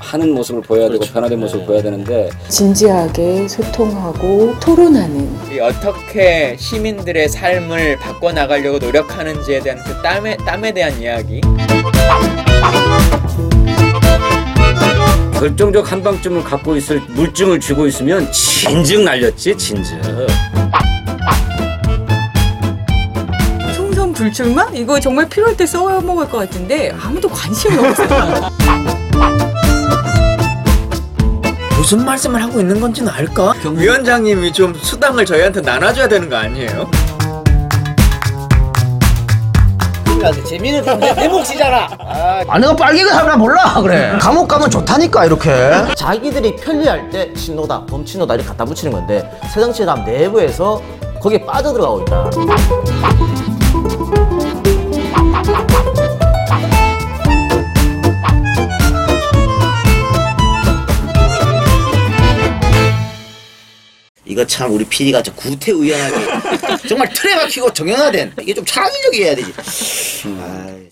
하는 모습을 보여야 되고 그렇죠. 변화된 모습을 네. 보여야 되는데 진지하게 소통하고 토론하는 이 어떻게 시민들의 삶을 바꿔나가려고 노력하는지에 대한 그 땀에, 땀에 대한 이야기 결정적 한방점을 갖고 있을 물증을 쥐고 있으면 진즉 날렸지 진즉. 총선 불출마? 이거 정말 필요할 때 써먹을 것 같은데 아무도 관심이 없어요. 무슨 말씀을 하고 있는 건지는 알까? 위원장님이 좀 수당을 저희한테 나눠줘야 되는 거 아니에요? 재미는 내, 내 몫이잖아. 아 내가 빨갱이 사람 몰라 그래 감옥 가면 좋다니까 이렇게 자기들이 편리할 때 신노다, 범친노다 이렇게 갖다 붙이는 건데 새정치당 내부에서 거기에 빠져들어가고 있다. 이거 참 우리 PD가 저 구태의연하게 정말 틀에 박히고 정형화된 이게 좀 창의적이어야 되지 아이.